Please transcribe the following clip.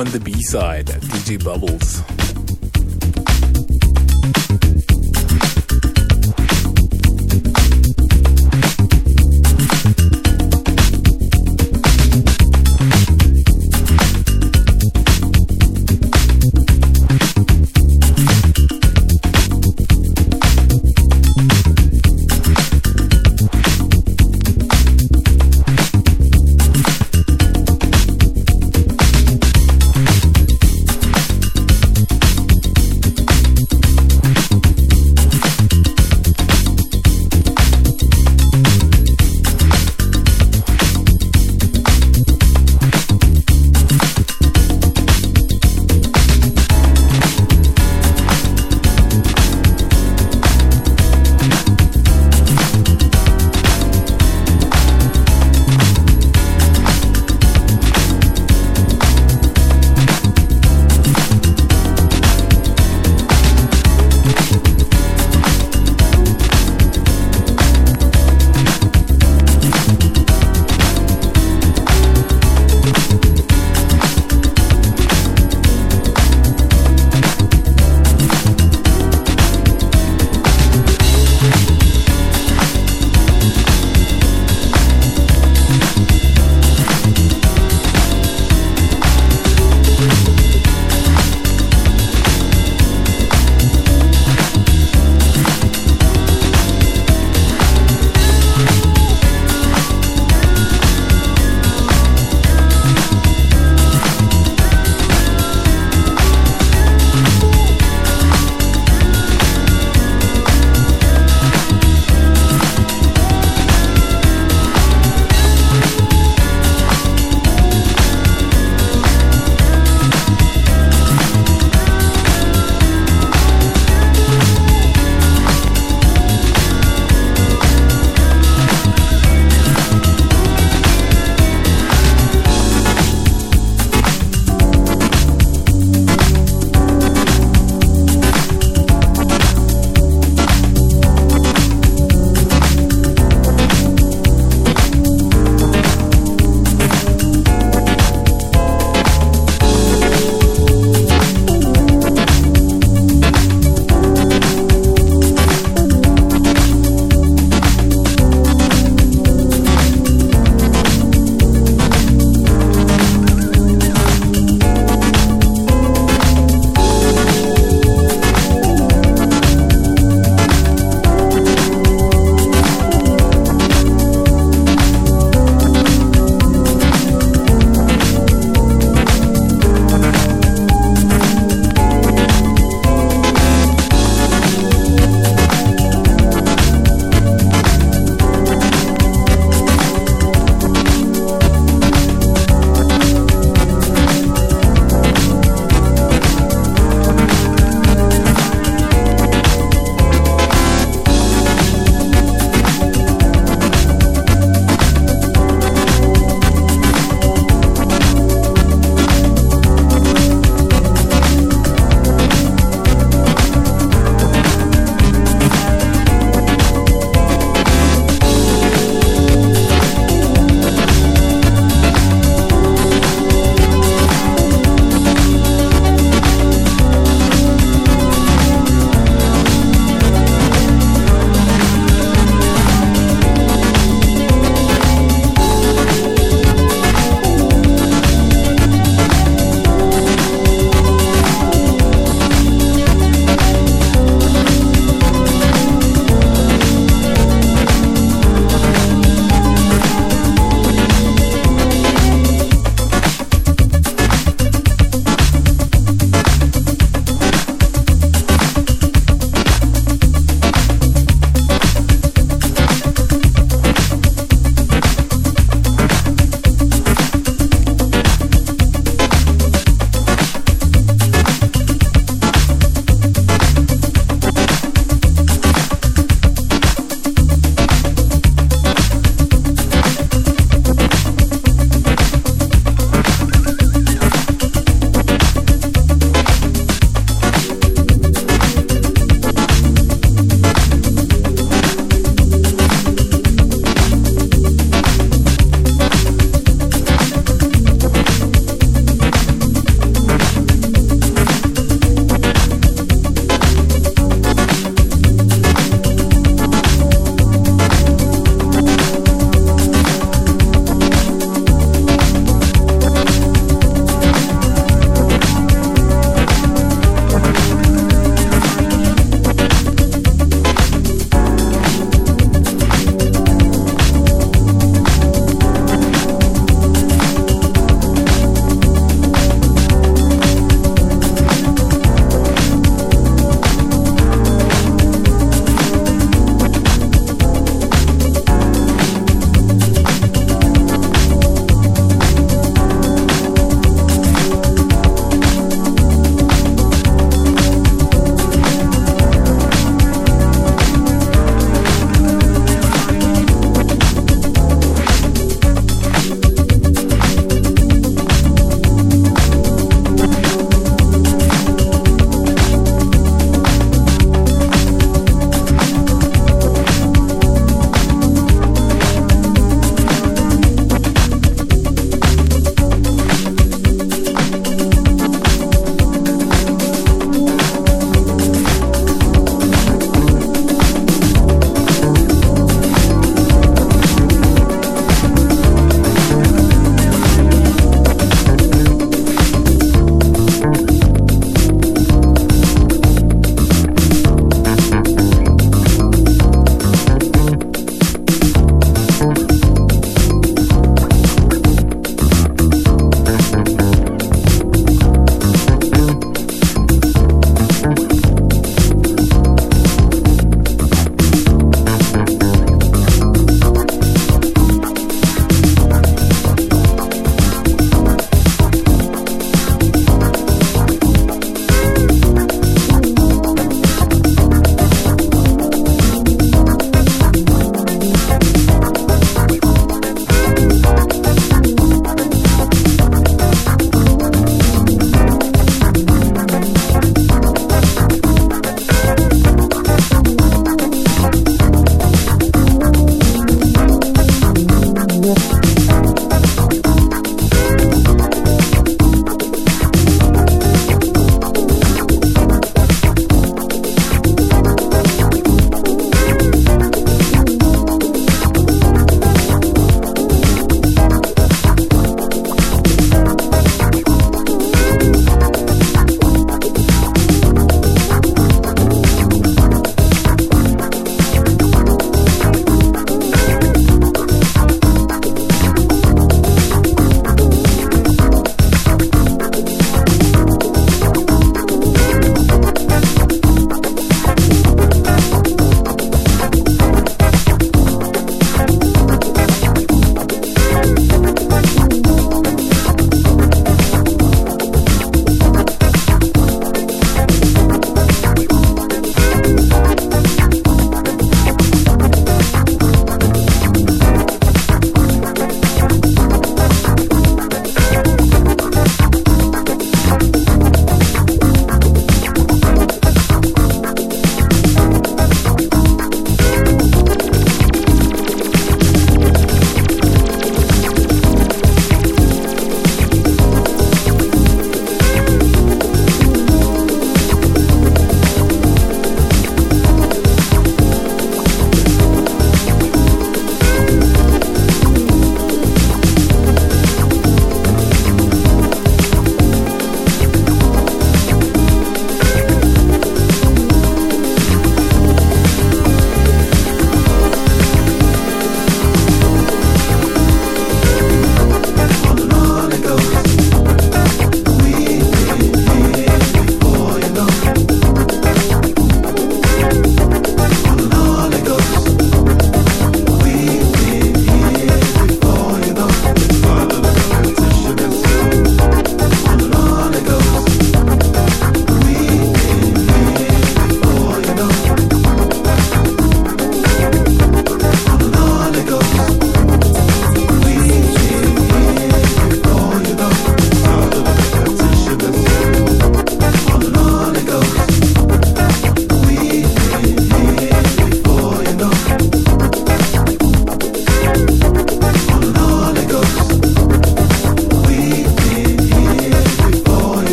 on the B side, DJ Bubbles.